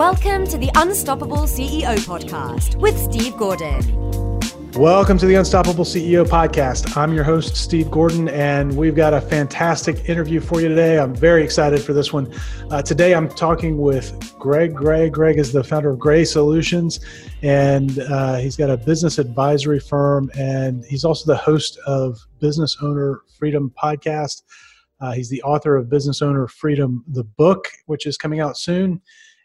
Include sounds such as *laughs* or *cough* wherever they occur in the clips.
Welcome to the Unstoppable CEO podcast with Steve Gordon. Welcome to the Unstoppable CEO podcast. I'm your host, Steve Gordon, and we've got a fantastic interview for you today. I'm very excited for this one. Uh, today, I'm talking with Greg Gray. Greg is the founder of Gray Solutions, and uh, he's got a business advisory firm, and he's also the host of Business Owner Freedom podcast. Uh, he's the author of Business Owner Freedom, the book, which is coming out soon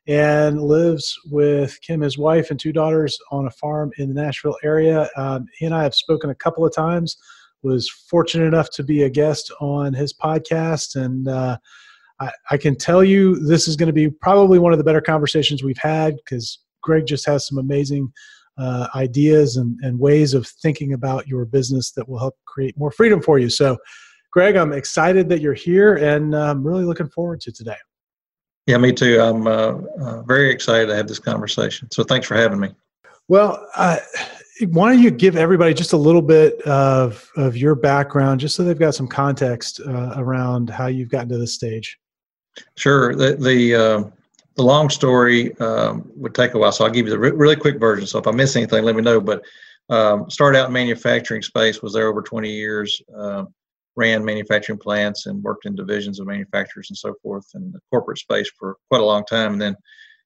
and lives with Kim, his wife, and two daughters on a farm in the Nashville area. Um, he and I have spoken a couple of times. Was fortunate enough to be a guest on his podcast, and uh, I, I, can tell you this is going to be probably one of the better conversations we've had because Greg just has some amazing uh, ideas and, and ways of thinking about your business that will help create more freedom for you. So, Greg, I'm excited that you're here, and I'm really looking forward to today. Yeah, me too. I'm uh, uh, very excited to have this conversation. So thanks for having me. Well, why don't you give everybody just a little bit of of your background, just so they've got some context uh, around how you've gotten to this stage? Sure. The the uh, the long story um, would take a while, so I'll give you the re- really quick version. So if I miss anything, let me know. But um, started out in manufacturing space, was there over 20 years. Um, ran manufacturing plants and worked in divisions of manufacturers and so forth in the corporate space for quite a long time. And then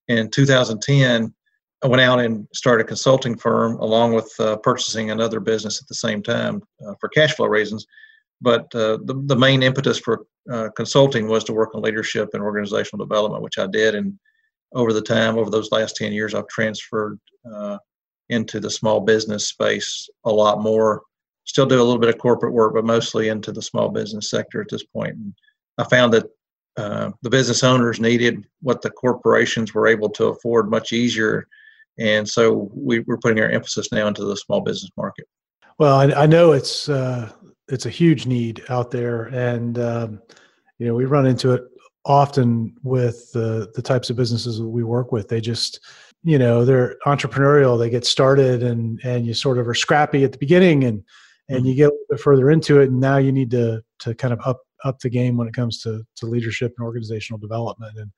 in 2010, I went out and started a consulting firm along with uh, purchasing another business at the same time uh, for cash flow reasons. But uh, the, the main impetus for uh, consulting was to work on leadership and organizational development, which I did. And over the time, over those last 10 years, I've transferred uh, into the small business space a lot more still do a little bit of corporate work, but mostly into the small business sector at this point. And I found that uh, the business owners needed what the corporations were able to afford much easier. And so we, are putting our emphasis now into the small business market. Well, I, I know it's uh, it's a huge need out there, and um, you know we run into it often with the the types of businesses that we work with. They just you know they're entrepreneurial. They get started, and and you sort of are scrappy at the beginning, and and you get a little bit further into it and now you need to to kind of up up the game when it comes to to leadership and organizational development. And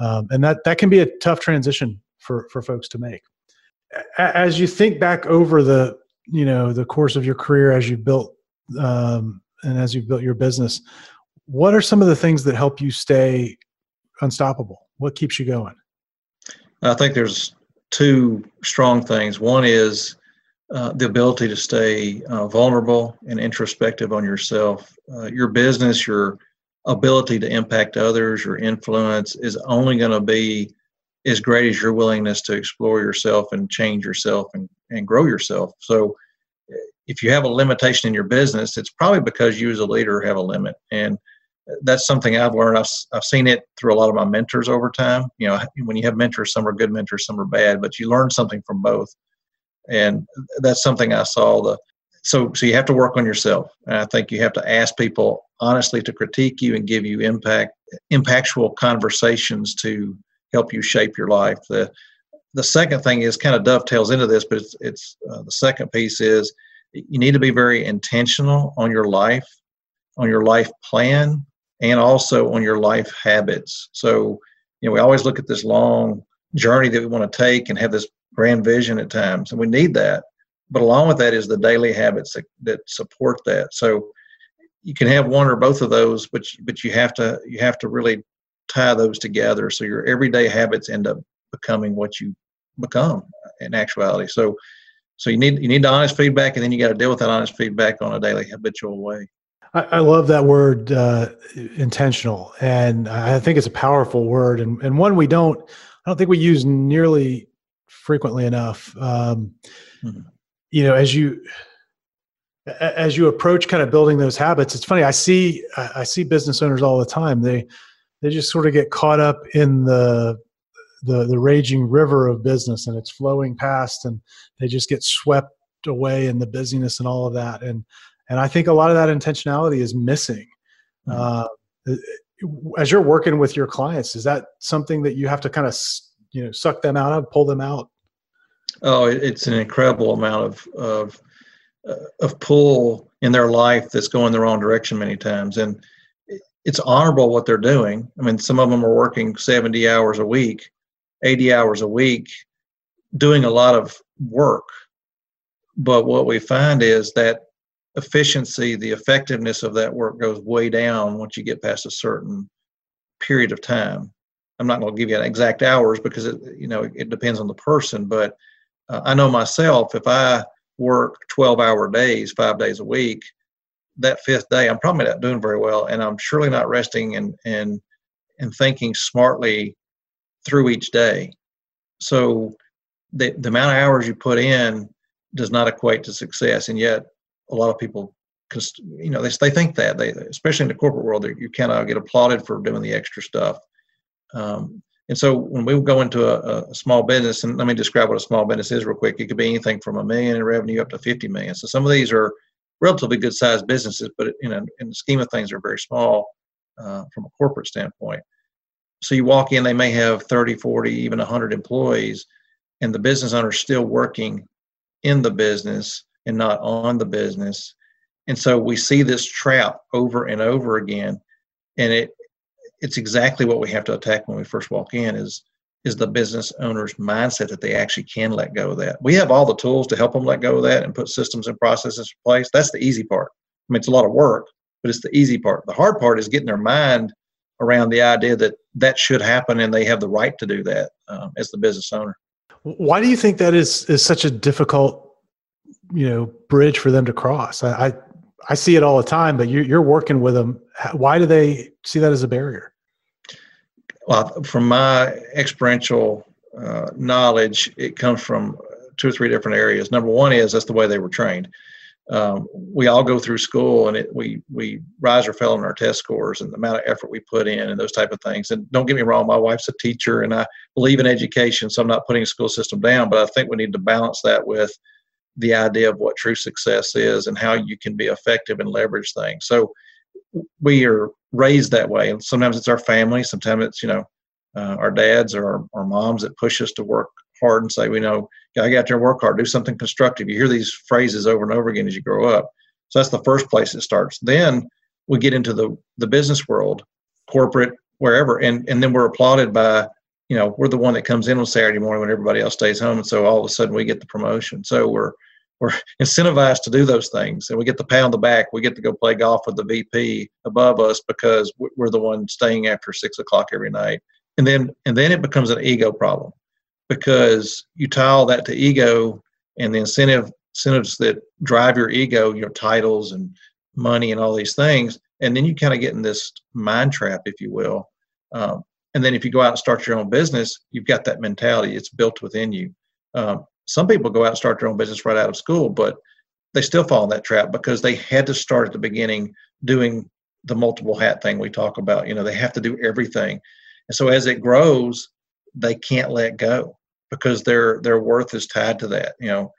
um, and that that can be a tough transition for for folks to make. As you think back over the you know the course of your career as you built um, and as you've built your business what are some of the things that help you stay unstoppable? What keeps you going? I think there's two strong things. One is uh, the ability to stay uh, vulnerable and introspective on yourself. Uh, your business, your ability to impact others, your influence is only going to be as great as your willingness to explore yourself and change yourself and, and grow yourself. So, if you have a limitation in your business, it's probably because you as a leader have a limit. And that's something I've learned. I've, I've seen it through a lot of my mentors over time. You know, when you have mentors, some are good mentors, some are bad, but you learn something from both and that's something I saw. The so so you have to work on yourself, and I think you have to ask people honestly to critique you and give you impact impactful conversations to help you shape your life. The the second thing is kind of dovetails into this, but it's, it's uh, the second piece is you need to be very intentional on your life, on your life plan, and also on your life habits. So, you know, we always look at this long journey that we want to take and have this grand vision at times, and we need that. But along with that is the daily habits that, that support that. So you can have one or both of those, but but you have to you have to really tie those together so your everyday habits end up becoming what you become in actuality. So so you need you need the honest feedback, and then you got to deal with that honest feedback on a daily habitual way. I, love that word uh, intentional, and I think it's a powerful word, and and one we don't I don't think we use nearly frequently enough. Um, mm-hmm. You know, as you as you approach kind of building those habits, it's funny. I see I see business owners all the time. They they just sort of get caught up in the the the raging river of business, and it's flowing past, and they just get swept away in the busyness and all of that. And and I think a lot of that intentionality is missing. Mm-hmm. Uh, as you're working with your clients, is that something that you have to kind of you know suck them out of, pull them out? Oh, it's an incredible amount of of uh, of pull in their life that's going the wrong direction many times, and it's honorable what they're doing. I mean, some of them are working seventy hours a week, 80 hours a week doing a lot of work. But what we find is that efficiency, the effectiveness of that work goes way down once you get past a certain period of time. I'm not going to give you an exact hours because it, you know, it depends on the person. But uh, I know myself, if I work 12 hour days, five days a week, that fifth day, I'm probably not doing very well, and I'm surely not resting and and and thinking smartly through each day. So the the amount of hours you put in does not equate to success, and yet a lot of people because you know they, they think that they especially in the corporate world you kind of get applauded for doing the extra stuff um, and so when we go into a, a, small business and let me describe what a small business is real quick it could be anything from a million in revenue up to 50 million so some of these are relatively good sized businesses but you know in the scheme of things are very small uh, from a corporate standpoint so you walk in they may have 30 40 even 100 employees and the business owner is still working in the business and not on the business. And so we see this trap over and over again. And it it's exactly what we have to attack when we first walk in is is the business owner's mindset that they actually can let go of that. We have all the tools to help them let go of that and put systems and processes in place. That's the easy part. I mean, it's a lot of work, but it's the easy part. The hard part is getting their mind around the idea that that should happen and they have the right to do that um, as the business owner. Why do you think that is is such a difficult you know bridge for them to cross. I I, I see it all the time, but you, you're working with them. Why do they see that as a barrier? Well, from my experiential uh, knowledge, it comes from two or three different areas. Number one is that's the way they were trained. Um, we all go through school and it, we we rise or fall in our test scores and the amount of effort we put in and those type of things. And don't get me wrong, my wife's a teacher and I believe in education, so I'm not putting a school system down. But I think we need to balance that with the idea of what true success is and how you can be effective and leverage things. So we are raised that way. And sometimes it's our family, sometimes it's, you know, uh, our dads or our, our, moms that push us to work hard and say, we know, I got to work hard, do something constructive. You hear these phrases over and over again as you grow up. So that's the first place it starts. Then we get into the, the business world, corporate, wherever, and, and then we're applauded by you know we're the one that comes in on Saturday morning when everybody else stays home, and so all of a sudden we get the promotion. So we're we're incentivized to do those things, and we get the pat on the back. We get to go play golf with the VP above us because we're the one staying after six o'clock every night, and then and then it becomes an ego problem because you tie all that to ego and the incentive incentives that drive your ego, your titles and money and all these things, and then you kind of get in this mind trap, if you will. Um, and then if you go out and start your own business, you've got that mentality. It's built within you. Um, some people go out and start their own business right out of school, but they still fall in that trap because they had to start at the beginning doing the multiple hat thing we talk about. You know, they have to do everything. And so as it grows, they can't let go because their their worth is tied to that. You know,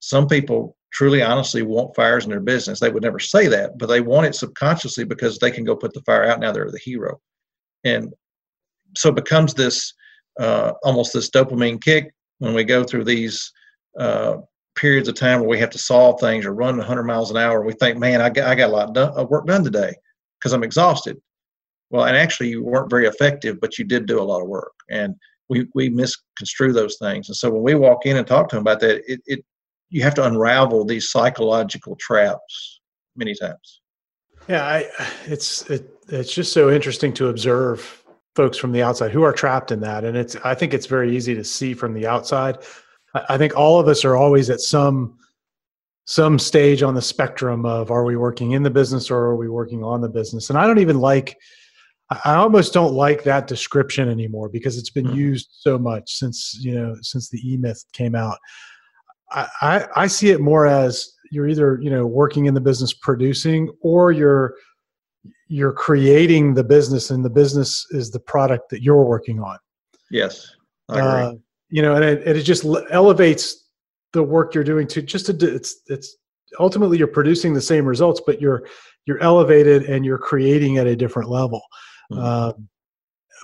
some people truly honestly want fires in their business. They would never say that, but they want it subconsciously because they can go put the fire out now they're the hero. And so it becomes this uh, almost this dopamine kick when we go through these uh, periods of time where we have to solve things or run 100 miles an hour. We think, man, I got, I got a lot of work done today because I'm exhausted. Well, and actually, you weren't very effective, but you did do a lot of work. And we, we misconstrue those things. And so when we walk in and talk to them about that, it, it you have to unravel these psychological traps many times. Yeah, I, it's it, it's just so interesting to observe folks from the outside who are trapped in that and it's i think it's very easy to see from the outside i think all of us are always at some some stage on the spectrum of are we working in the business or are we working on the business? And i don't even like i almost don't like that description anymore because it's been mm-hmm. used so much since you know since the e-myth came out. I, I i see it more as you're either you know working in the business producing or you're you're creating the business and the business is the product that you're working on. Yes I uh, you know and it, it just elevates the work you're doing to just to it's it's ultimately you're producing the same results but you're you're elevated and you're creating at a different level mm-hmm. um,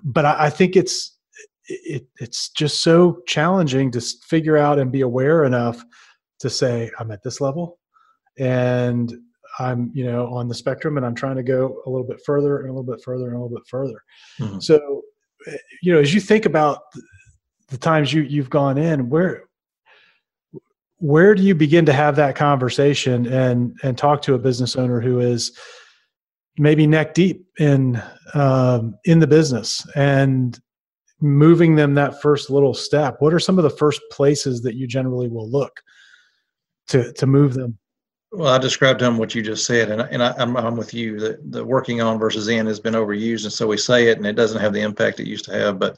but I, I, think it's it, it's just so challenging to figure out and be aware enough to say i'm at this level and I'm, you know, on the spectrum and I'm trying to go a little bit further and a little bit further and a little bit further. Mm-hmm. So, eh, you know, as you think about the times you you've gone in, where where do you begin to have that conversation and and talk to a business owner who is maybe neck deep in um, in the business and moving them that first little step? What are some of the first places that you generally will look to to move them? Well i described to them what you just said and, and I, am I'm, I'm with you. The, the working on versus in has been overused and so we say it and it doesn't have the impact it used to have but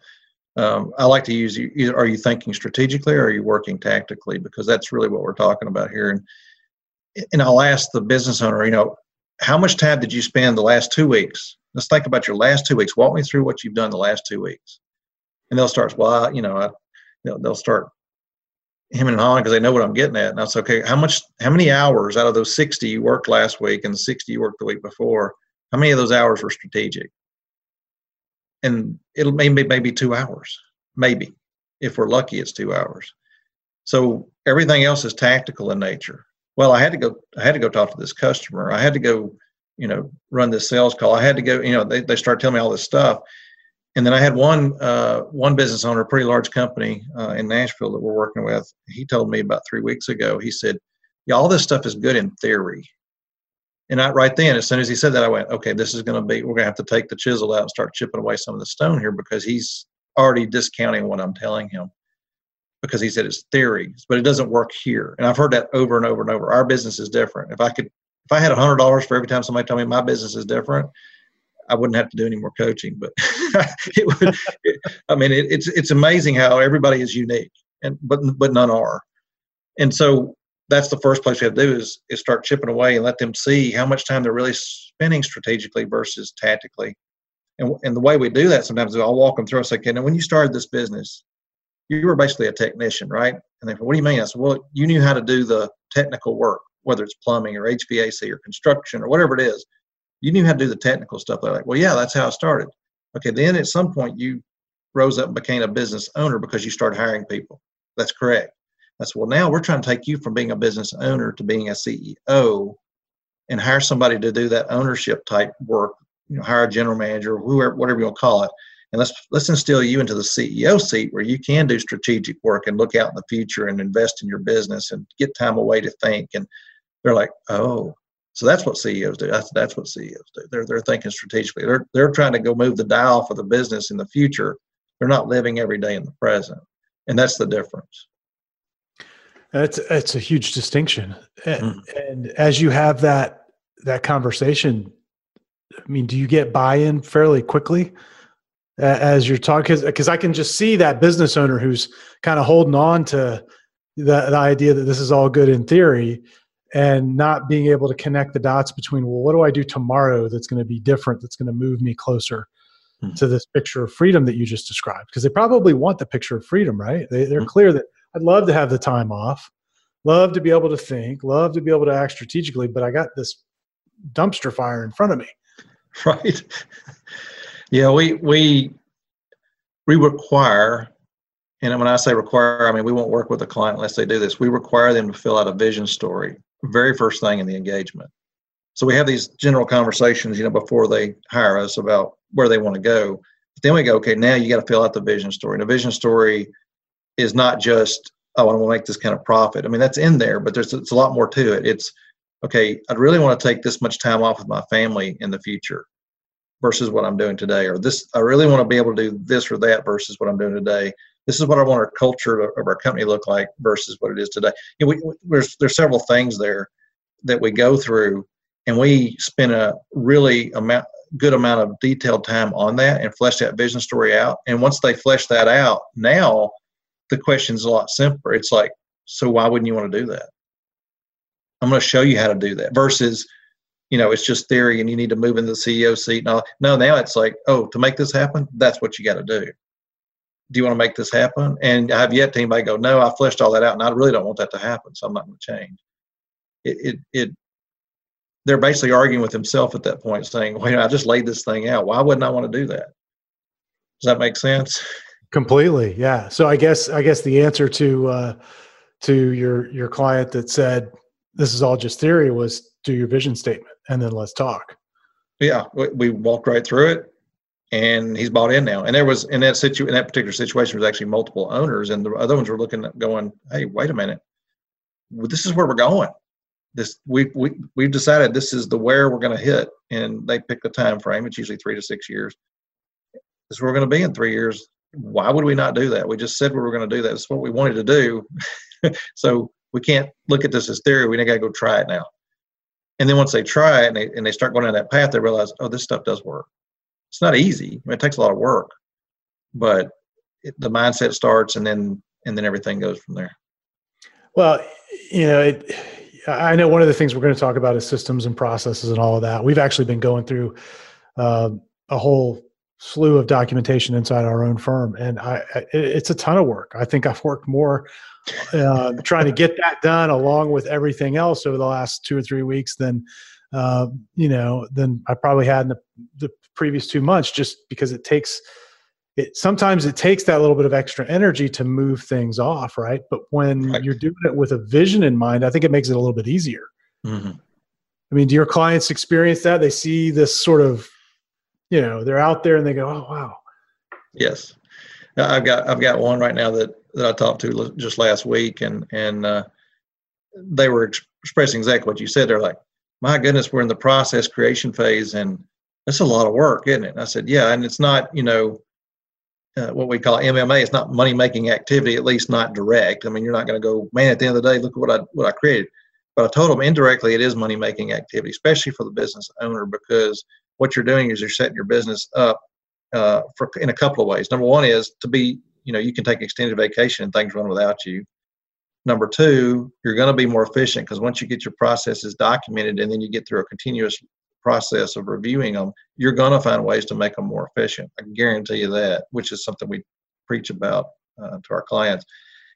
um, i like to use either are you thinking strategically or are you working tactically? Because that's really what we're talking about here. And and i'll ask the business owner you know how much time did you spend the last two weeks? Let's think about your last two weeks. Walk me through what you've done the last two weeks. And they'll start, well, I, you know, I, they'll, they'll start him and hawing because they know what I'm getting at. And I okay, how much, how many hours out of those 60 you worked last week and the 60 you worked the week before, how many of those hours were strategic? And it'll maybe maybe two hours, maybe if we're lucky, it's two hours. So everything else is tactical in nature. Well, I had to go. I had to go talk to this customer. I had to go, you know, run this sales call. I had to go. You know, they they start telling me all this stuff, and then I had one uh, one business owner, a pretty large company uh, in Nashville that we're working with. He told me about three weeks ago. He said, "Yeah, all this stuff is good in theory." And I, right then, as soon as he said that, I went, "Okay, this is going to be. We're going to have to take the chisel out and start chipping away some of the stone here because he's already discounting what I'm telling him." Because he said it's theory, but it doesn't work here. And I've heard that over and over and over. Our business is different. If I could, if I had hundred dollars for every time somebody told me my business is different, I wouldn't have to do any more coaching. But *laughs* it would. It, I mean, it, it's it's amazing how everybody is unique, and but but none are. And so that's the first place we have to do is is start chipping away and let them see how much time they're really spending strategically versus tactically. And and the way we do that sometimes is I'll walk them through. I say, okay, now when you started this business, you were basically a technician, right? And they go, what do you mean? I said, well, you knew how to do the technical work, whether it's plumbing or HVAC or construction or whatever it is you knew how to do the technical stuff. They're like, well, yeah, that's how I started. Okay, then at some point you rose up and became a business owner because you started hiring people. That's correct. That's well, now we're trying to take you from being a business owner to being a CEO and hire somebody to do that ownership type work. You know, hire a general manager, whoever, whatever you'll call it, and let's let's instill you into the CEO seat where you can do strategic work and look out in the future and invest in your business and get time away to think. And they're like, oh, so that's what CEOs do. That's that's what CEOs do. They're they're thinking strategically. They're they're trying to go move the dial for the business in the future. They're not living every day in the present, and that's the difference. That's that's a huge distinction. Mm. And as you have that that conversation, I mean, do you get buy-in fairly quickly as you're talking? Because I can just see that business owner who's kind of holding on to the, the idea that this is all good in theory and not being able to connect the dots between well what do i do tomorrow that's going to be different that's going to move me closer hmm. to this picture of freedom that you just described because they probably want the picture of freedom right they, they're hmm. clear that i'd love to have the time off love to be able to think love to be able to act strategically but i got this dumpster fire in front of me *laughs* right yeah we we we require and when I say require, I mean we won't work with a client unless they do this. We require them to fill out a vision story very first thing in the engagement. So we have these general conversations, you know, before they hire us about where they want to go. But then we go, okay, now you got to fill out the vision story. And the vision story is not just, oh, I want to make this kind of profit. I mean, that's in there, but there's it's a lot more to it. It's okay, I'd really want to take this much time off with my family in the future versus what I'm doing today, or this I really want to be able to do this or that versus what I'm doing today this is what I want our culture of our company look like versus what it is today. You know, we, there's there's several things there that we go through, and we spend a really amount good amount of detailed time on that and flesh that vision story out. And once they flesh that out, now the question's a lot simpler. It's like, so why wouldn't you want to do that? I'm going to show you how to do that versus, you know, it's just theory and you need to move into the CEO seat. and No, no, now it's like, oh, to make this happen, that's what you got to do do you want to make this happen? And I have yet to anybody go, no, I fleshed all that out and I really don't want that to happen. So I'm not going to change. It, it, it, they're basically arguing with themselves at that point saying, well, I just laid this thing out. Why wouldn't I want to do that? Does that make sense? Completely. Yeah. So I guess, I guess the answer to, uh, to your, your client that said, this is all just theory was do your vision statement and then let's talk. Yeah. We, we walked right through it and he's bought in now. And there was in that situ in that particular situation, was actually multiple owners, and the other ones were looking at going, "Hey, wait a minute, well, this is where we're going. This we we we've decided this is the where we're going to hit." And they pick the time frame. It's usually three to six years. This is where we're going to be in three years. Why would we not do that? We just said we were going to do that. It's what we wanted to do. *laughs* so we can't look at this as theory. We got to go try it now. And then once they try it and they, and they start going down that path, they realize, oh, this stuff does work it's not easy. I mean, it takes a lot of work, but it, the mindset starts, and then and then everything goes from there. Well, you know, it, I know one of the things we're going to talk about is systems and processes and all of that. We've actually been going through uh, a whole slew of documentation inside our own firm, and I, it's a ton of work. I think I've worked more uh, trying to get that done, along with everything else, over the last two or three weeks than uh, you know than I probably had in the, the previous two months just because it takes it sometimes it takes that little bit of extra energy to move things off right but when right. you're doing it with a vision in mind i think it makes it a little bit easier mm-hmm. i mean do your clients experience that they see this sort of you know they're out there and they go oh wow yes i've got i've got one right now that that i talked to just last week and and uh, they were expressing exactly what you said they're like my goodness we're in the process creation phase and that's a lot of work, isn't it? And I said, yeah, and it's not, you know, uh, what we call MMA. It's not money making activity, at least not direct. I mean, you're not going to go, man, at the end of the day, look at what I what I created. But I told them indirectly, it is money making activity, especially for the business owner, because what you're doing is you're setting your business up uh, for in a couple of ways. Number one is to be, you know, you can take extended vacation and things run without you. Number two, you're going to be more efficient because once you get your processes documented and then you get through a continuous process of reviewing them, you're going to find ways to make them more efficient. I guarantee you that, which is something we preach about uh, to our clients.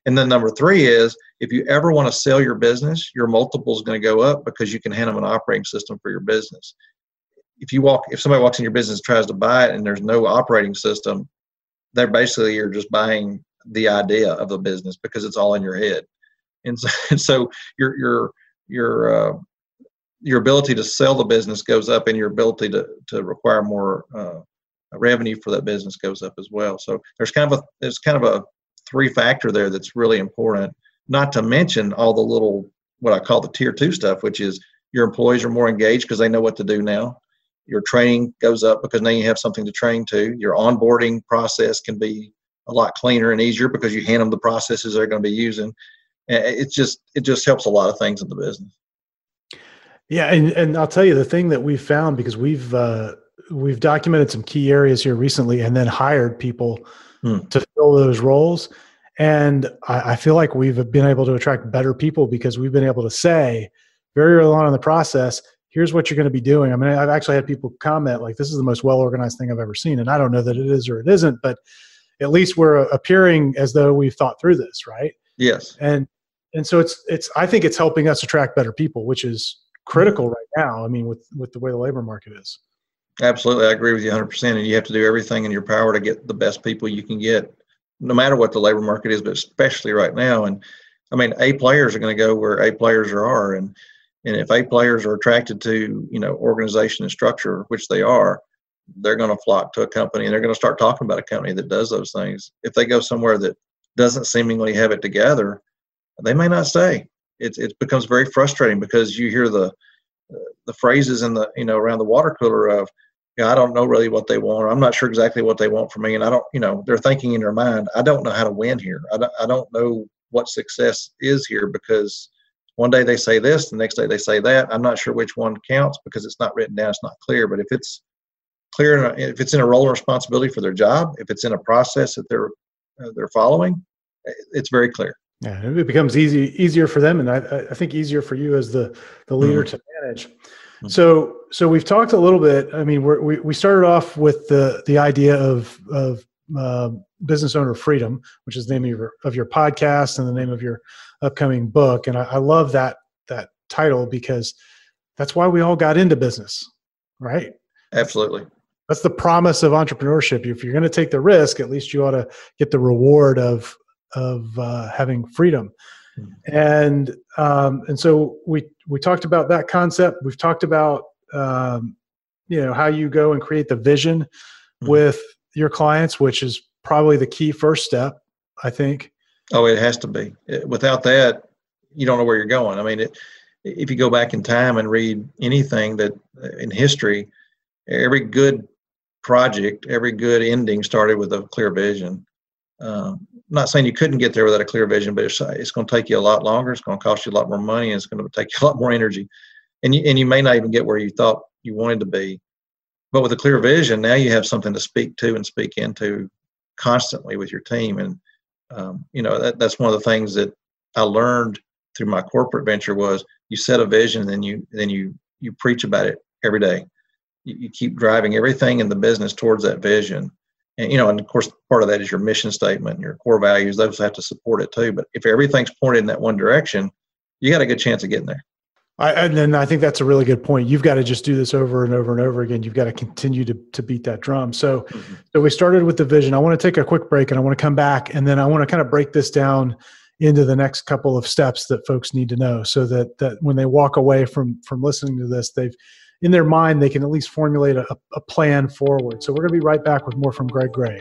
And then number three is if you ever want to sell your business, your multiple is going to go up because you can hand them an operating system for your business. If you walk, if somebody walks in your business tries to buy it and there's no operating system, they're basically you're just buying the idea of the business because it's all in your head. And so, *laughs* and so your your your uh, your ability to sell the business goes up and your ability to, to require more uh, revenue for that business goes up as well. So there's kind of a there's kind of a three factor there that's really important. Not to mention all the little what I call the tier two stuff, which is your employees are more engaged because they know what to do now. Your training goes up because now you have something to train to. Your onboarding process can be a lot cleaner and easier because you hand them the processes they're going to be using. It's just it just helps a lot of things in the business. Yeah, and and I'll tell you the thing that we've found because we've uh, we've documented some key areas here recently, and then hired people hmm. to fill those roles. And I, I, feel like we've been able to attract better people because we've been able to say very early on in the process, here's what you're going to be doing. I mean, I've actually had people comment like, "This is the most well organized thing I've ever seen," and I don't know that it is or it isn't, but at least we're appearing as though we've thought through this, right? Yes. And and so it's it's I think it's helping us attract better people, which is critical right now. I mean, with with the way the labor market is. Absolutely, I agree with you 100. percent And you have to do everything in your power to get the best people you can get, no matter what the labor market is, but especially right now. And I mean, A players are going to go where A players are, and and if A players are attracted to you know organization and structure, which they are, they're going to flock to a company and they're going to start talking about a company that does those things. If they go somewhere that doesn't seemingly have it together, they may not stay it, it becomes very frustrating because you hear the the phrases in the you know around the water cooler of know, I don't know really what they want. I'm not sure exactly what they want from me, and I don't you know they're thinking in their mind I don't know how to win here. I don't, I don't know what success is here because one day they say this, the next day they say that. I'm not sure which one counts because it's not written down. It's not clear. But if it's clear, if it's in a role of responsibility for their job, if it's in a process that they're uh, they're following, it's very clear. Yeah, it becomes easy easier for them, and I, I think easier for you as the the leader mm-hmm. to manage. Mm-hmm. So so we've talked a little bit. I mean, we we started off with the the idea of of uh, business owner freedom, which is the name of your of your podcast and the name of your upcoming book, and I, I love that that title because that's why we all got into business, right? Absolutely. That's the promise of entrepreneurship. If you're going to take the risk, at least you ought to get the reward of of uh, having freedom. Mm-hmm. And um, and so we we talked about that concept. We've talked about um, you know how you go and create the vision mm-hmm. with your clients, which is probably the key first step, I think. Oh, it has to be. Without that, you don't know where you're going. I mean, it, if you go back in time and read anything that in history, every good project, every good ending started with a clear vision. Um, not saying you couldn't get there without a clear vision, but it's, it's going to take you a lot longer. It's going to cost you a lot more money, and it's going to take you a lot more energy, and you and you may not even get where you thought you wanted to be. But with a clear vision, now you have something to speak to and speak into constantly with your team, and um, you know that, that's one of the things that I learned through my corporate venture was you set a vision, and then you then you you preach about it every day. You, you keep driving everything in the business towards that vision, and you know, and of course, part of that is your mission statement your core values. Those have to support it too. But if everything's pointed in that one direction, you got a good chance of getting there. I, and then I think that's a really good point. You've got to just do this over and over and over again. You've got to continue to, to beat that drum. So, mm-hmm. so we started with the vision. I want to take a quick break and I want to come back and then I want to kind of break this down into the next couple of steps that folks need to know so that, that when they walk away from, from listening to this, they've, in their mind, they can at least formulate a, a plan forward. So we're going to be right back with more from Greg Gray.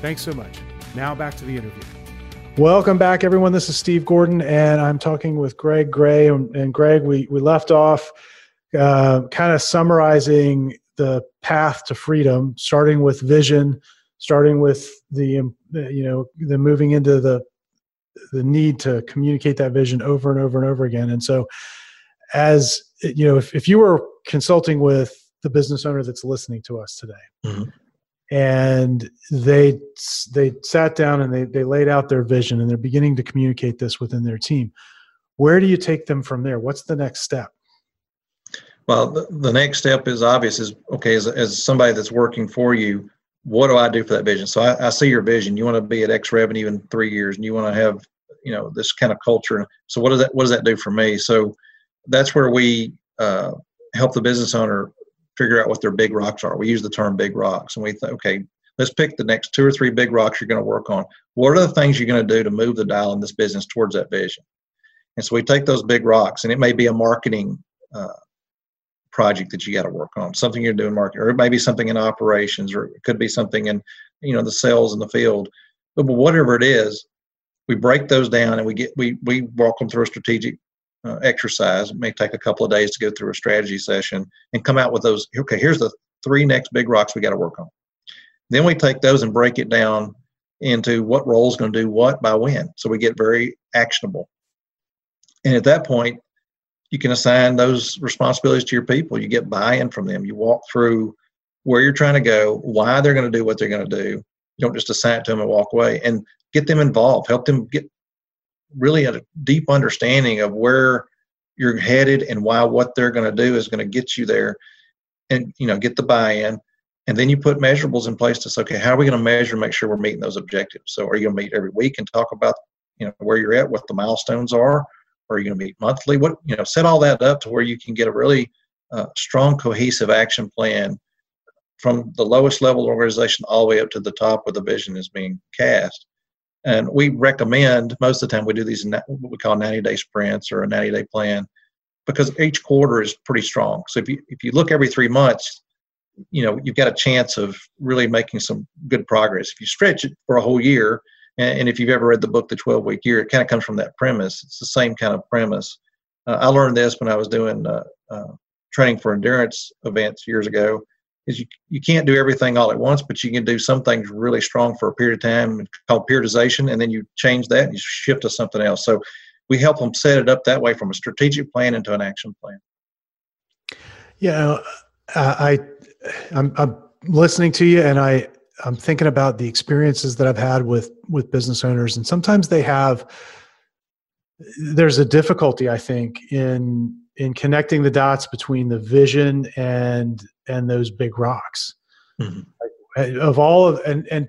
Thanks so much. Now back to the interview. Welcome back, everyone. This is Steve Gordon, and I'm talking with Greg Gray. And, and Greg, we, we left off uh, kind of summarizing the path to freedom, starting with vision, starting with the you know the moving into the the need to communicate that vision over and over and over again. And so, as you know, if, if you were consulting with the business owner that's listening to us today, mm-hmm and they they sat down and they they laid out their vision and they're beginning to communicate this within their team. Where do you take them from there? What's the next step? Well the, the next step is obvious is okay as, as somebody that's working for you what do i do for that vision? So i, I see your vision. You want to be at x revenue in three years and you want to have you know this kind of culture. So what does that what does that do for me? So that's where we uh, help the business owner figure out what their big rocks are. We use the term big rocks, and we think, okay, let's pick the next two or three big rocks you're going to work on. What are the things you're going to do to move the dial in this business towards that vision? And so we take those big rocks, and it may be a marketing uh, project that you got to work on, something you're doing marketing, or it may be something in operations, or it could be something in you know the sales in the field. But whatever it is, we break those down and we get we we walk them through a strategic uh, exercise. It may take a couple of days to go through a strategy session and come out with those. Okay, here's the three next big rocks we got to work on. Then we take those and break it down into what role is going to do what by when. So we get very actionable. And at that point, you can assign those responsibilities to your people. You get buy-in from them. You walk through where you're trying to go, why they're going to do what they're going to do. You don't just assign it to them and walk away. And get them involved. Help them get really a deep understanding of where you're headed and why what they're going to do is going to get you there and you know get the buy-in. And then you put measurables in place to say okay how are we going to measure and make sure we're meeting those objectives? So are you going to meet every week and talk about you know where you're at what the milestones are? Or are you going to meet monthly? What you know set all that up to where you can get a really uh, strong cohesive action plan from the lowest level organization all the way up to the top where the vision is being cast and we recommend most of the time we do these what we call 90 day sprints or a 90 day plan because each quarter is pretty strong. So if you if you look every three months, you know you've got a chance of really making some good progress. If you stretch it for a whole year, and, and if you've ever read the book The 12 Week Year, it kind of comes from that premise. It's the same kind of premise. Uh, I learned this when I was doing uh, uh, training for endurance events years ago is you, you can't do everything all at once, but you can do some things really strong for a period of time called periodization, and then you change that and you shift to something else. So we help them set it up that way from a strategic plan into an action plan. Yeah, uh, I, I'm, I'm listening to you, and I I'm thinking about the experiences that I've had with with business owners, and sometimes they have. There's a difficulty, I think, in in connecting the dots between the vision and and those big rocks. Mm-hmm. of all of and and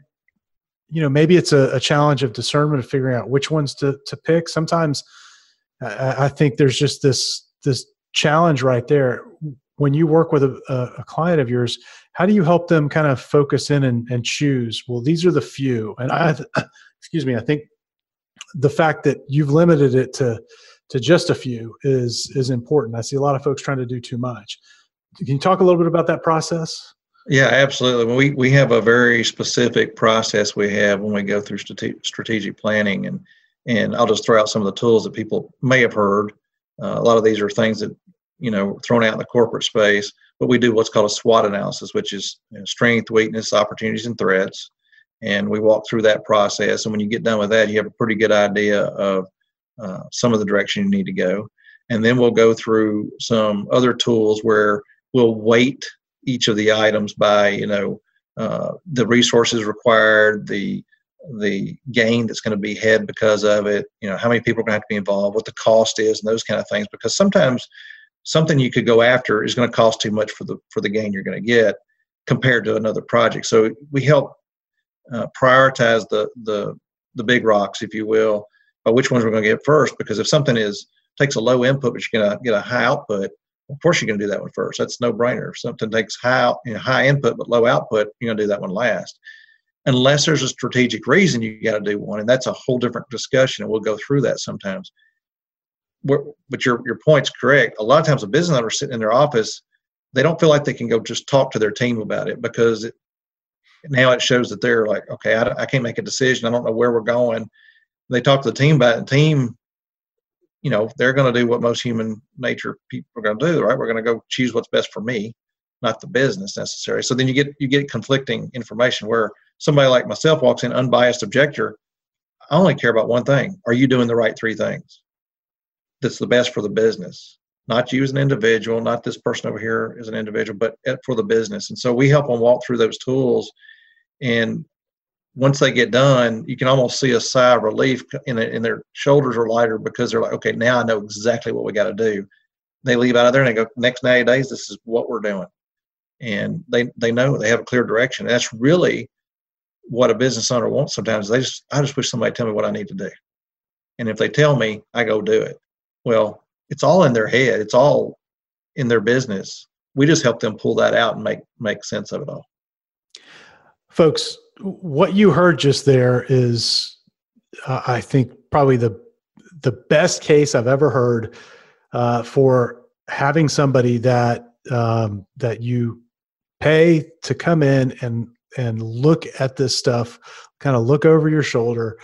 you know maybe it's a, a challenge of discernment of figuring out which ones to to pick. Sometimes I, I think there's just this this challenge right there when you work with a, a, client of yours how do you help them kind of focus in and, and choose well these are the few and i *coughs* excuse me i think the fact that you've limited it to to just a few is is important i see a lot of folks trying to do too much can you talk a little bit about that process yeah absolutely we we have a very specific process we have when we go through strategic planning and and i'll just throw out some of the tools that people may have heard uh, a lot of these are things that you know thrown out in the corporate space but we do what's called a SWOT analysis, which is you know, strength, weakness, opportunities, and threats. And we walk through that process. And when you get done with that, you have a pretty good idea of uh, some of the direction you need to go. And then we'll go through some other tools where we'll weight each of the items by, you know, uh, the resources required, the the gain that's going to be had because of it, you know, how many people are going to have to be involved, what the cost is, and those kind of things. Because sometimes something you could go after is going to cost too much for the for the gain you're going to get compared to another project. So we help uh, prioritize the the the big rocks, if you will, by which ones we're going to get first. Because if something is takes a low input but you're going to get a high output, of course you're going to do that one first. That's no brainer. If something takes high you know, high input but low output, you're going to do that one last. Unless there's a strategic reason you got to do one, and that's a whole different discussion, and we'll go through that sometimes but your your point's correct. A lot of times, a business owner sitting in their office, they don't feel like they can go just talk to their team about it because it, now it shows that they're like, okay, I, I can't make a decision. I don't know where we're going. They talk to the team about it. And team, you know, they're going to do what most human nature people are going to do, right? We're going to go choose what's best for me, not the business necessarily. So then you get you get conflicting information where somebody like myself walks in unbiased objector. I only care about one thing: Are you doing the right three things? that's the best for the business not you as an individual not this person over here as an individual but eh, for the business and so we help them walk through those tools and once they get done you can almost see a sigh of relief in, in their shoulders are lighter because they're like okay now i know exactly what we got to do they leave out of there and they go next 90 days this is what we're doing and they they know they have a clear direction and that's really what a business owner wants sometimes they just i just wish somebody tell me what i need to do and if they tell me i go do it well, it's all in their head. It's all in their business. We just help them pull that out and make make sense of it all. Folks, what you heard just there is, uh, I think, probably the the best case I've ever heard uh, for having somebody that um, that you pay to come in and and look at this stuff, kind of look over your shoulder,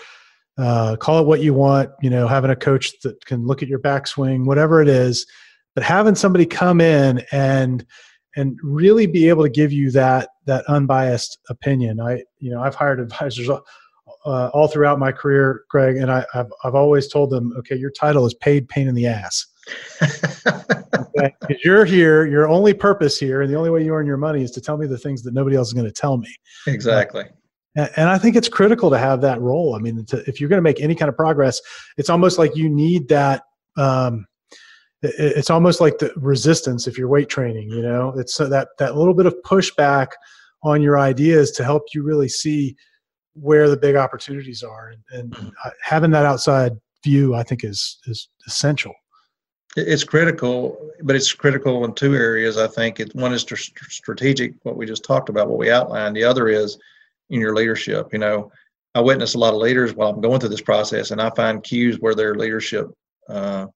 uh, call it what you want, you know, having a coach that can look at your backswing, whatever it is, but having somebody come in and and really be able to give you that that unbiased opinion. I, you know, I've hired *laughs* advisors uh, all throughout my career, Greg, and I, have I've always told them, okay, your title is paid pain in the ass. *laughs* okay? You're here, your only purpose here, and the only way you earn your money is to tell me the things that nobody else is going to tell me. Exactly. And I think it's critical to have that role. I mean, to, if you're going to make any kind of progress, it's almost like you need that. Um, it's almost like the resistance if you're weight training. You know, it's that that little bit of pushback on your ideas to help you really see where the big opportunities are, and, and mm-hmm. having that outside view, I think, is is essential. It's critical, but it's critical in two areas. I think it, one is strategic, what we just talked about, what we outlined. The other is in your leadership. You know, I witness a lot of leaders while I'm going through this process, and I find cues where their leadership uh,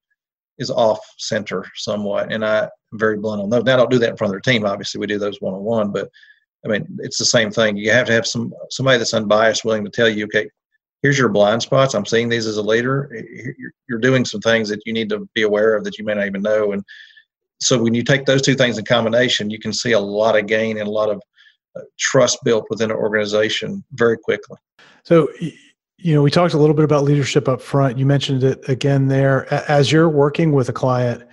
is off center somewhat. And I, am very blunt on those. Now, I don't do that in front of their team. Obviously, we do those one on one, but I mean, it's the same thing. You have to have some somebody that's unbiased, willing to tell you, okay, here's your blind spots. I'm seeing these as a leader. You're doing some things that you need to be aware of that you may not even know. And so when you take those two things in combination, you can see a lot of gain and a lot of uh, trust built within an organization very quickly. So, you know, we talked a little bit about leadership up front. You mentioned it again there. As you're working with a client,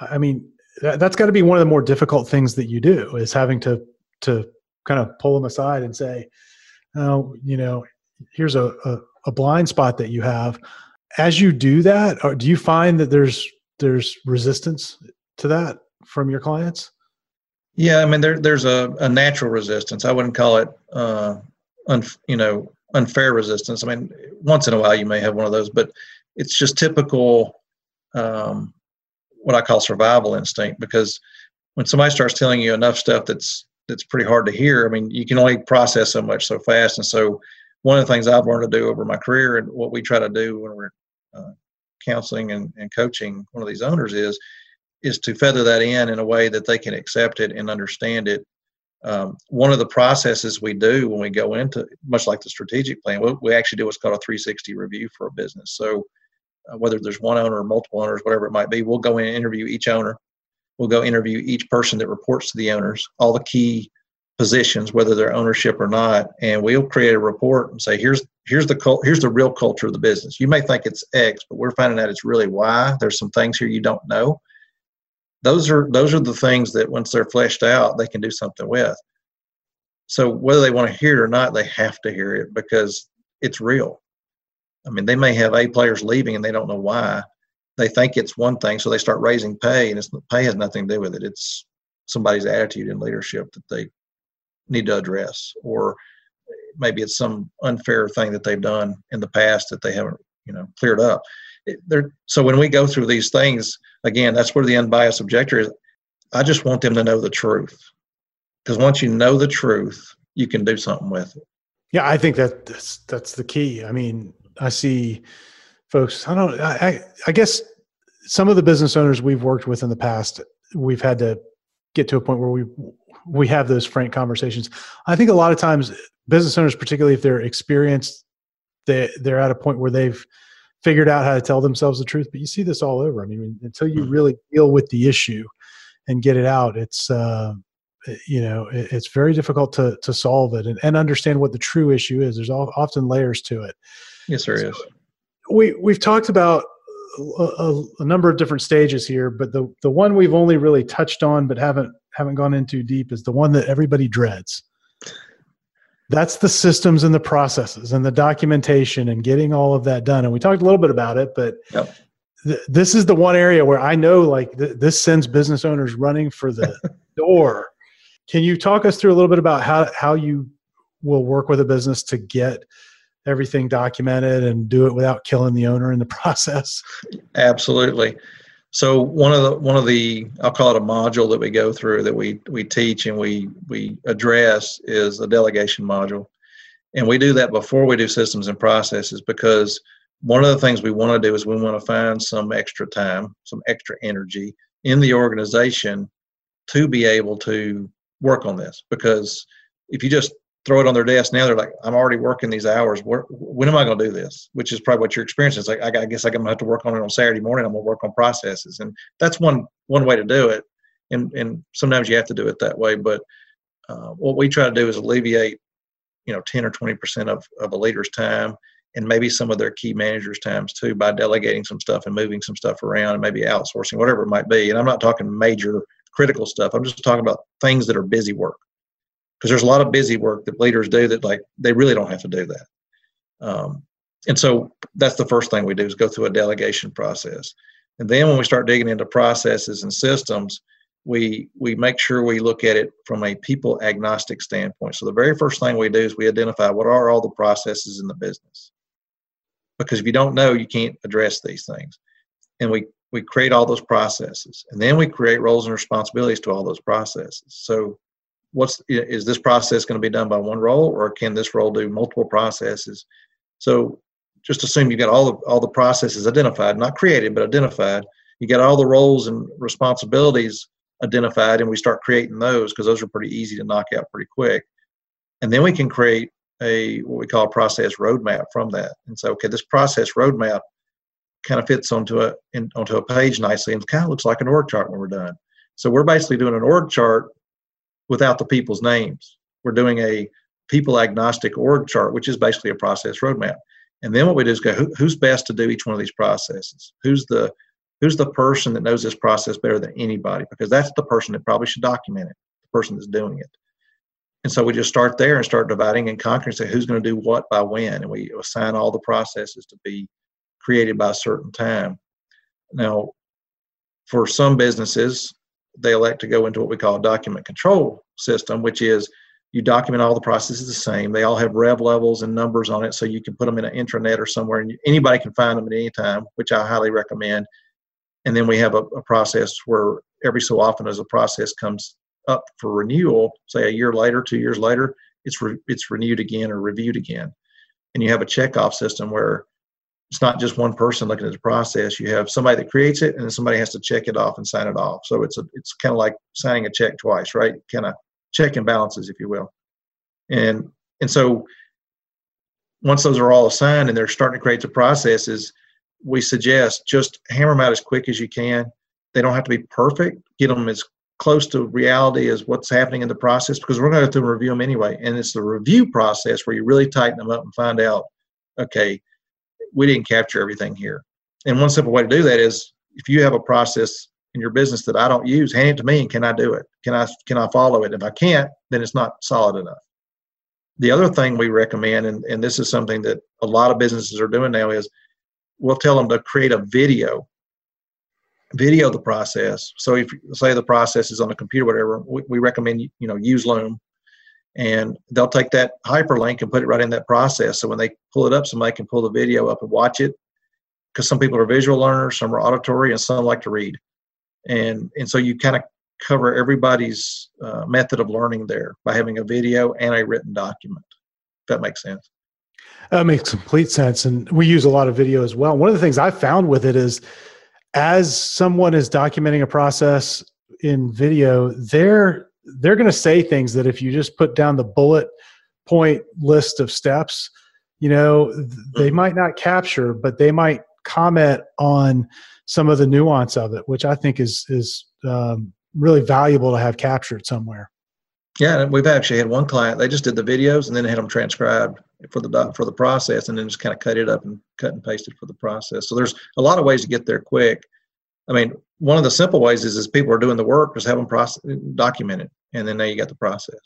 I mean, that's got to be one of the more difficult things that you do is having to to kind of pull them aside and say, "Oh, you know, here's a, a, a blind spot that you have." As you do that, do you find that there's there's resistance to that from your clients? Yeah, I mean there there's a, a natural resistance. I wouldn't call it uh, un, you know unfair resistance. I mean once in a while you may have one of those, but it's just typical um, what I call survival instinct because when somebody starts telling you enough stuff that's that's pretty hard to hear, I mean you can only process so much so fast, and so one of the things I've learned to do over my career and what we try to do when we're uh, counseling and, and coaching one of these owners is is to feather that in in a way that they can accept it and understand it. Um, one of the processes we do when we go into, much like the strategic plan, we, we actually do what's called a 360 review for a business. So uh, whether there's one owner or multiple owners, whatever it might be, we'll go in and interview each owner. We'll go interview each person that reports to the owners, all the key positions, whether they're ownership or not, and we'll create a report and say, here's here's the cult, here's the real culture of the business. You may think it's X, but we're finding out it's really Y. There's some things here you don't know, those are those are the things that once they're fleshed out they can do something with. So whether they want to hear it or not they have to hear it because it's real. I mean they may have a players leaving and they don't know why. They think it's one thing so they start raising pay and it's pay has nothing to do with it. It's somebody's attitude and leadership that they need to address or maybe it's some unfair thing that they've done in the past that they haven't you know cleared up they're, so when we go through these things, again, that's where the unbiased objector is. I just want them to know the truth. Because once you know the truth, you can do something with it. Yeah, I think that that's that's the key. I mean, I see folks. I don't. I I guess some of the business owners we've worked with in the past, we've had to get to a point where we we have those frank conversations. I think a lot of times business owners, particularly if they're experienced, they they're at a point where they've figured out how to tell themselves the truth. But you see this all over. I mean, until you mm-hmm. really deal with the issue and get it out, it's uh, you know it's very difficult to to solve it and, and understand what the true issue is. There's all, often layers to it. Yes, there so is. We we've talked about a, a, a, number of different stages here, but the the one we've only really touched on but haven't haven't gone into deep is the one that everybody dreads that's the systems and the processes and the documentation and getting all of that done. And we talked a little bit about it, but yep. th- this is the one area where I know like th- this sends business owners running for the *laughs* door. Can you talk us through a little bit about how, how you will work with a business to get everything documented and do it without killing the owner in the *laughs* process? Absolutely. So one of the one of the I'll call it a module that we go through that we we teach and we we address is a delegation module, and we do that before we do systems and processes because one of the things we want to do is we want to find some extra time, some extra energy in the organization to be able to work on this. Because if you just throw it on their desk. Now they're like i'm already working these hours. Where, when am i going to do this? Which is probably what your experience is. Like i guess i'm going to have to work on it on saturday morning. I'm going to work on processes. And that's one one way to do it. And and sometimes you have to do it that way. But uh, what we try to do is alleviate you know 10 or 20 percent of, of a leader's time and maybe some of their key managers times too by delegating some stuff and moving some stuff around and maybe outsourcing whatever it might be. And i'm not talking major critical stuff. I'm just talking about things that are busy work because there's a lot of busy work that leaders do that like they really don't have to do that. Um, and so that's the first thing we do is go through a delegation process. And then when we start digging into processes and systems we we make sure we look at it from a people agnostic standpoint. So the very first thing we do is we identify what are all the processes in the business. Because if you don't know you can't address these things. And we we create all those processes. And then we create roles and responsibilities to all those processes. So what's is this process going to be done by one role or can this role do multiple processes? So just assume you've got all the all the processes identified not created but identified. You got all the roles and responsibilities identified and we start creating those because those are pretty easy to knock out pretty quick. And then we can create a what we call process roadmap from that. And so okay this process roadmap kind of fits onto a in, onto a page nicely and kind of looks like an org chart when we're done. So we're basically doing an org chart without the people's names. We're doing a people agnostic org chart, which is basically a process roadmap. And then what we do is go, who, who's best to do each one of these processes? Who's the who's the person that knows this process better than anybody? Because that's the person that probably should document it, the person that's doing it. And so we just start there and start dividing and conquering, say who's going to do what by when, and we assign all the processes to be created by a certain time. Now, for some businesses, they elect to go into what we call document control system, which is you document all the processes the same. They all have rev levels and numbers on it, so you can put them in an intranet or somewhere, and anybody can find them at any time, which I highly recommend. And then we have a, a process where every so often, as a process comes up for renewal, say a year later, two years later, it's re- it's renewed again or reviewed again, and you have a checkoff system where it's not just one person looking at the process. You have somebody that creates it, and then somebody has to check it off and sign it off. So it's a it's kind of like signing a check twice, right? Kind of check and balances, if you will. And and so once those are all assigned and they're starting to create the processes, we suggest just hammer them out as quick as you can. They don't have to be perfect. Get them as close to reality as what's happening in the process because we're going to have to review them anyway. And it's the review process where you really tighten them up and find out, okay, we didn't capture everything here. And one simple way to do that is if you have a process in your business that I don't use, hand it to me and can I do it? Can I can I follow it? If I can't, then it's not solid enough. The other thing we recommend, and, and this is something that a lot of businesses are doing now, is we'll tell them to create a video, video the process. So if say the process is on a computer, whatever, we, we recommend you know use Loom, and they'll take that hyperlink and put it right in that process. So when they pull it up, somebody can pull the video up and watch it. Because some people are visual learners, some are auditory, and some like to read and and so you kind of cover everybody's uh, method of learning there by having a video and a written document. If that makes sense. That makes complete sense, and we use a lot of video as well. One of the things I found with it is, as someone is documenting a process in video, they're they're going to say things that if you just put down the bullet point list of steps, you know, they mm-hmm. might not capture, but they might comment on some of the nuance of it, which I think is is um, really valuable to have captured somewhere. Yeah, we've actually had one client. They just did the videos and then had them transcribed for the for the process, and then just kind of cut it up and cut and pasted for the process. So there's a lot of ways to get there quick. I mean, one of the simple ways is is people are doing the work, just have them process, document it, and then now you got the process.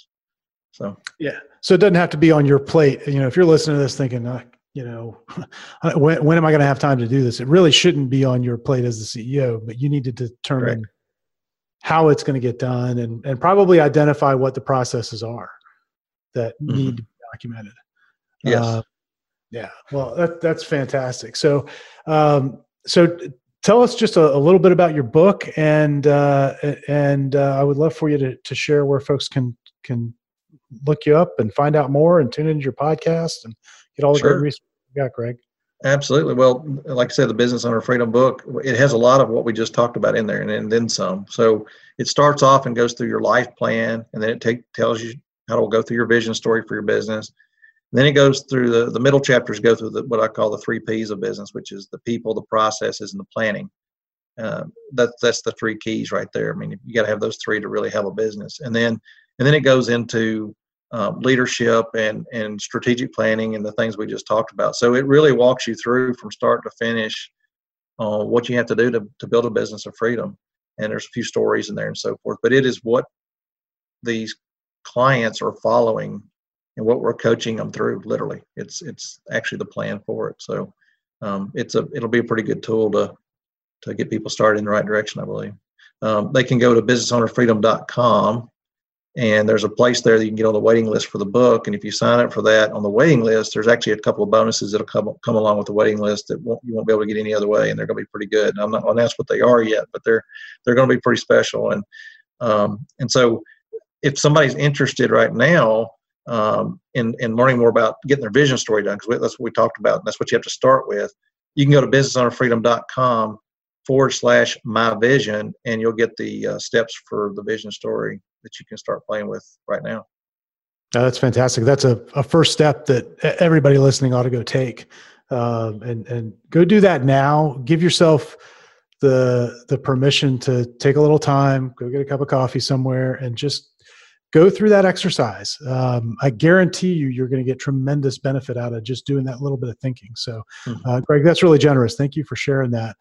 So yeah, so it doesn't have to be on your plate. You know, if you're listening to this thinking, you know, *laughs* when, when am I going to have time to do this? It really shouldn't be on your plate as the CEO, but you need to determine right. how it's going to get done and, and probably identify what the processes are that mm-hmm. need to be documented. Yes. Uh, yeah. Well, that, that's fantastic. So, um, so tell us just a, a, little bit about your book and, uh, and, uh, I would love for you to, to share where folks can, can look you up and find out more and tune into your podcast and get all the sure. great resources you got, Greg. Absolutely. Well, like I said, the Business Owner Freedom book, it has a lot of what we just talked about in there and, and then some. So it starts off and goes through your life plan, and then it take, tells you how to go through your vision story for your business. Then it goes through the, the middle chapters go through the, what I call the three P's of business, which is the people, the processes, and the planning. Uh, that, that's the three keys right there. I mean, you got to have those three to really have a business. And then, and then it goes into um, leadership and and strategic planning and the things we just talked about. So it really walks you through from start to finish uh, what you have to do to to build a business of freedom. And there's a few stories in there and so forth. But it is what these clients are following and what we're coaching them through. Literally, it's it's actually the plan for it. So um, it's a it'll be a pretty good tool to to get people started in the right direction. I believe. Um, they can go to businessownerfreedom.com and there's a place there that you can get on the waiting list for the book. And if you sign up for that on the waiting list, there's actually a couple of bonuses that'll come come along with the waiting list that won't, you won't be able to get any other way, and they're going to be pretty good. And I'm not going to ask what they are yet, but they're they're going to be pretty special. And um, and so if somebody's interested right now um, in in learning more about getting their vision story done, because that's what we talked about, and that's what you have to start with, you can go to businessownerfreedom.com forward slash my vision, and you'll get the uh, steps for the vision story that you can start playing with right now. That's fantastic. That's a, a first step that everybody listening ought to go take, um, and and go do that now. Give yourself the the permission to take a little time, go get a cup of coffee somewhere, and just go through that exercise. Um, I guarantee you, you're going to get tremendous benefit out of just doing that little bit of thinking. So, mm-hmm. uh, Greg, that's really generous. Thank you for sharing that.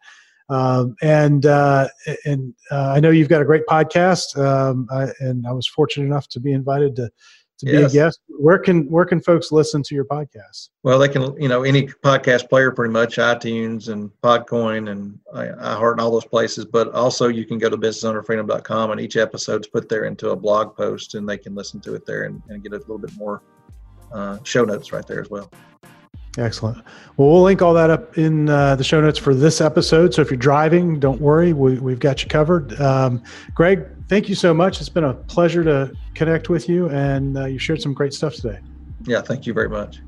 Um, and uh, and uh, I know you've got a great podcast, um, I, and I was fortunate enough to be invited to to be a guest. Where can where can folks listen to your podcast? Well, they can you know any podcast player pretty much iTunes and Podcoin and iHeart and all those places. But also you can go to businessownerfreedom.com and each episode's put there into a blog post and they can listen to it there and, and get a little bit more uh, show notes right there as well. Excellent. Well, we'll link all that up in uh, the show notes for this episode. So if you're driving, don't worry, We we, have got you covered. Um, Greg, thank you so much. It's been a pleasure to connect with you, and uh, you shared some great stuff today. Yeah, thank you very much.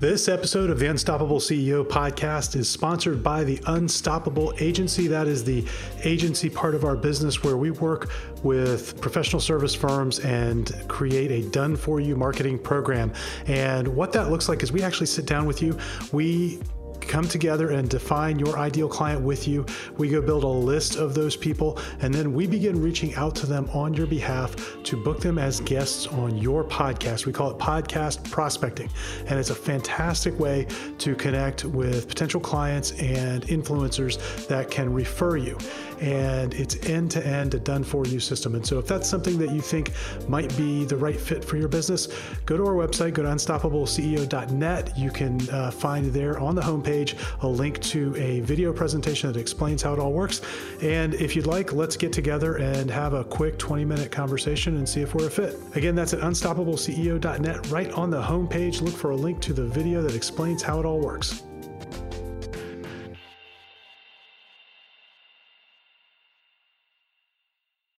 This episode of the Unstoppable CEO podcast is sponsored by the Unstoppable Agency. That is the agency part of our business where we work with professional service firms and create a done for you marketing program. And what that looks like is we actually sit down with you. We come together and define your ideal client with you. We go build a list of those people, and then we begin reaching out to them on your behalf to book them as guests on your podcast. We call it podcast prospecting, and it's a fantastic way to connect with potential clients and influencers that can refer you and it's end to end, a done for you system. And so, if that's something that you think might be the right fit for your business, go to our website, go to unstoppableceo.net. You can uh, find there on the homepage a link to a video presentation that explains how it all works. And if you'd like, let's get together and have a quick 20 minute conversation and see if we're a fit. Again, that's at unstoppableceo.net. Right on the homepage, look for a link to the video that explains how it all works.